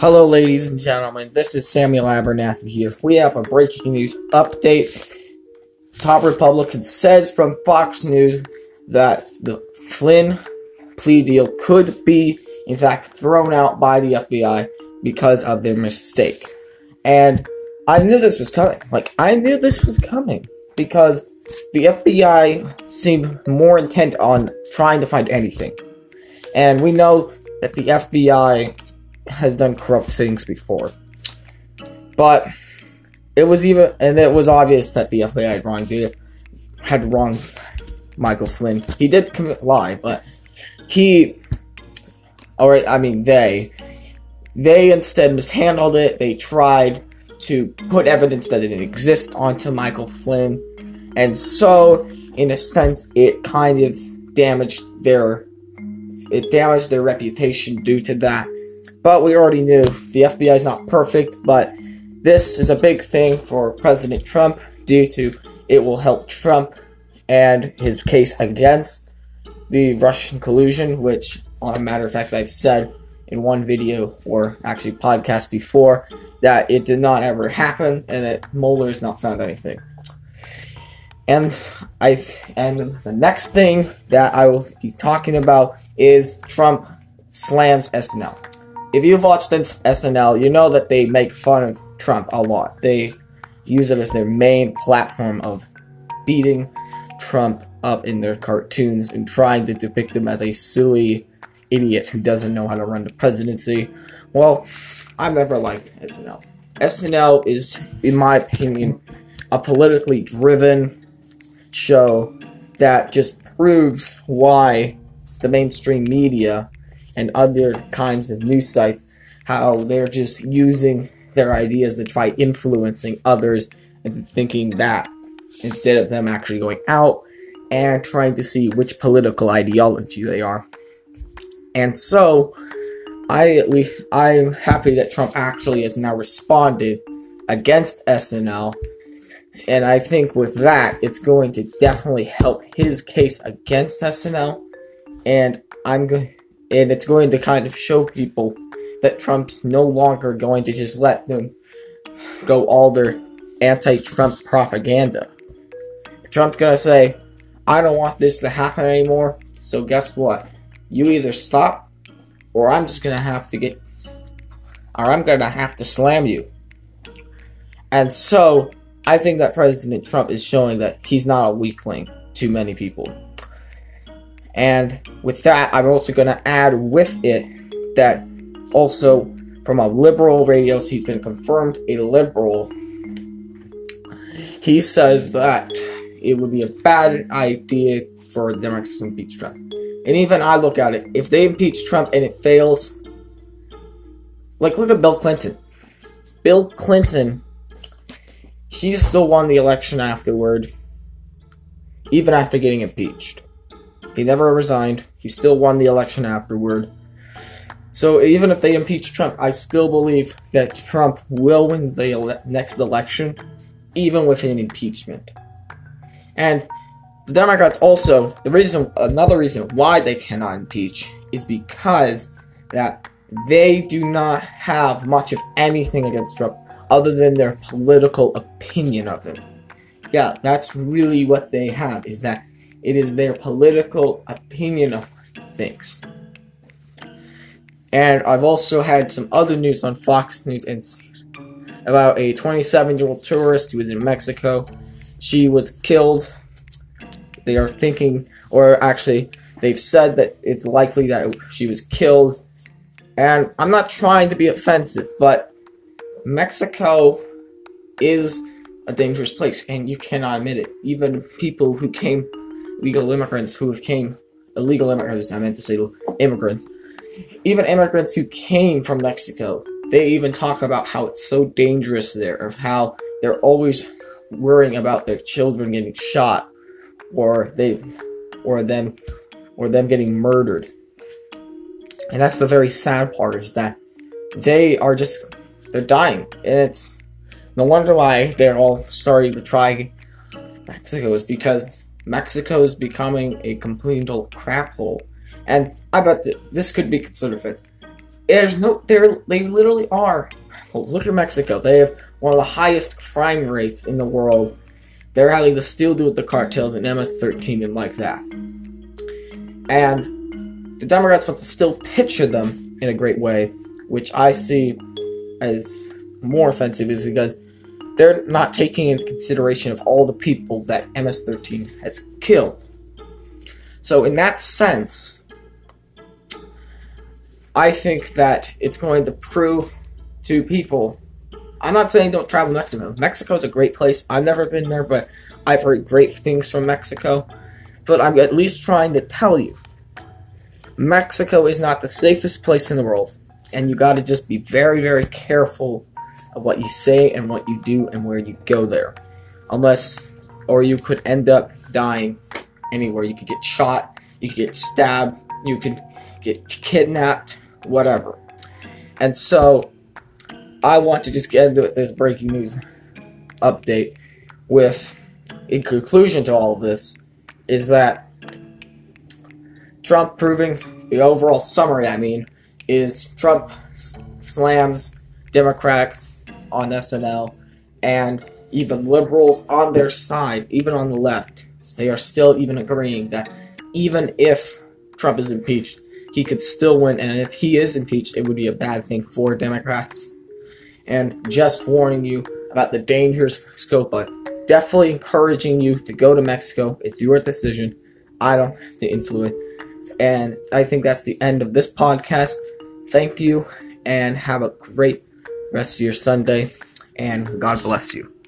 Hello, ladies and gentlemen. This is Samuel Abernathy here. We have a breaking news update. Top Republican says from Fox News that the Flynn plea deal could be, in fact, thrown out by the FBI because of their mistake. And I knew this was coming. Like, I knew this was coming because the FBI seemed more intent on trying to find anything. And we know that the FBI has done corrupt things before. But it was even, and it was obvious that the FBI had wronged had wronged Michael Flynn. He did commit lie, but he, or I mean they, they instead mishandled it. They tried to put evidence that it didn't exist onto Michael Flynn, and so in a sense, it kind of damaged their, it damaged their reputation due to that. But we already knew the FBI is not perfect, but this is a big thing for President Trump due to it will help Trump and his case against the Russian collusion, which, on a matter of fact, I've said in one video or actually podcast before that it did not ever happen and that Mueller has not found anything. And I and the next thing that I will be talking about is Trump slams SNL if you've watched SNL, you know that they make fun of Trump a lot. They use it as their main platform of beating Trump up in their cartoons and trying to depict him as a silly idiot who doesn't know how to run the presidency. Well, I've never liked SNL. SNL is, in my opinion, a politically driven show that just proves why the mainstream media and other kinds of news sites how they're just using their ideas to try influencing others and thinking that instead of them actually going out and trying to see which political ideology they are. And so I at least I'm happy that Trump actually has now responded against SNL. And I think with that, it's going to definitely help his case against SNL. And I'm going and it's going to kind of show people that Trump's no longer going to just let them go all their anti-Trump propaganda. Trump's gonna say, I don't want this to happen anymore, so guess what? You either stop, or I'm just gonna have to get, or I'm gonna have to slam you. And so, I think that President Trump is showing that he's not a weakling to many people. And with that, I'm also going to add with it that also from a liberal radio, he's been confirmed a liberal. He says that it would be a bad idea for Democrats to impeach Trump. And even I look at it, if they impeach Trump and it fails, like look at Bill Clinton. Bill Clinton, he still won the election afterward, even after getting impeached. He never resigned. He still won the election afterward. So even if they impeach Trump, I still believe that Trump will win the ele- next election, even with an impeachment. And the Democrats also the reason another reason why they cannot impeach is because that they do not have much of anything against Trump other than their political opinion of him. Yeah, that's really what they have is that it is their political opinion of things. And I've also had some other news on Fox News and about a 27 year old tourist who was in Mexico. She was killed. They are thinking, or actually, they've said that it's likely that she was killed. And I'm not trying to be offensive, but Mexico is a dangerous place, and you cannot admit it. Even people who came legal immigrants who came illegal immigrants. I meant to say immigrants. Even immigrants who came from Mexico, they even talk about how it's so dangerous there, of how they're always worrying about their children getting shot, or they, or them, or them getting murdered. And that's the very sad part is that they are just they're dying, and it's no wonder why they're all starting to try Mexico is because Mexico is becoming a complete old crap hole. And I bet th- this could be considered fit. there's no, there they literally are. Look at Mexico. They have one of the highest crime rates in the world. They're having to still do with the cartels and MS-13 and like that. And the Democrats want to still picture them in a great way, which I see as more offensive, is because they're not taking into consideration of all the people that MS-13 has killed. So in that sense, I think that it's going to prove to people. I'm not saying don't travel to Mexico. Mexico's a great place. I've never been there, but I've heard great things from Mexico. But I'm at least trying to tell you Mexico is not the safest place in the world. And you got to just be very, very careful of what you say and what you do and where you go there. Unless, or you could end up dying anywhere. You could get shot, you could get stabbed, you could get kidnapped, whatever. And so, I want to just get into this breaking news update with, in conclusion to all of this, is that Trump proving the overall summary, I mean, is Trump slams Democrats on SNL and even liberals on their side, even on the left, they are still even agreeing that even if Trump is impeached, he could still win. And if he is impeached, it would be a bad thing for Democrats. And just warning you about the dangers of Mexico, but definitely encouraging you to go to Mexico. It's your decision. I don't have to influence. And I think that's the end of this podcast. Thank you and have a great rest of your Sunday. And God bless you.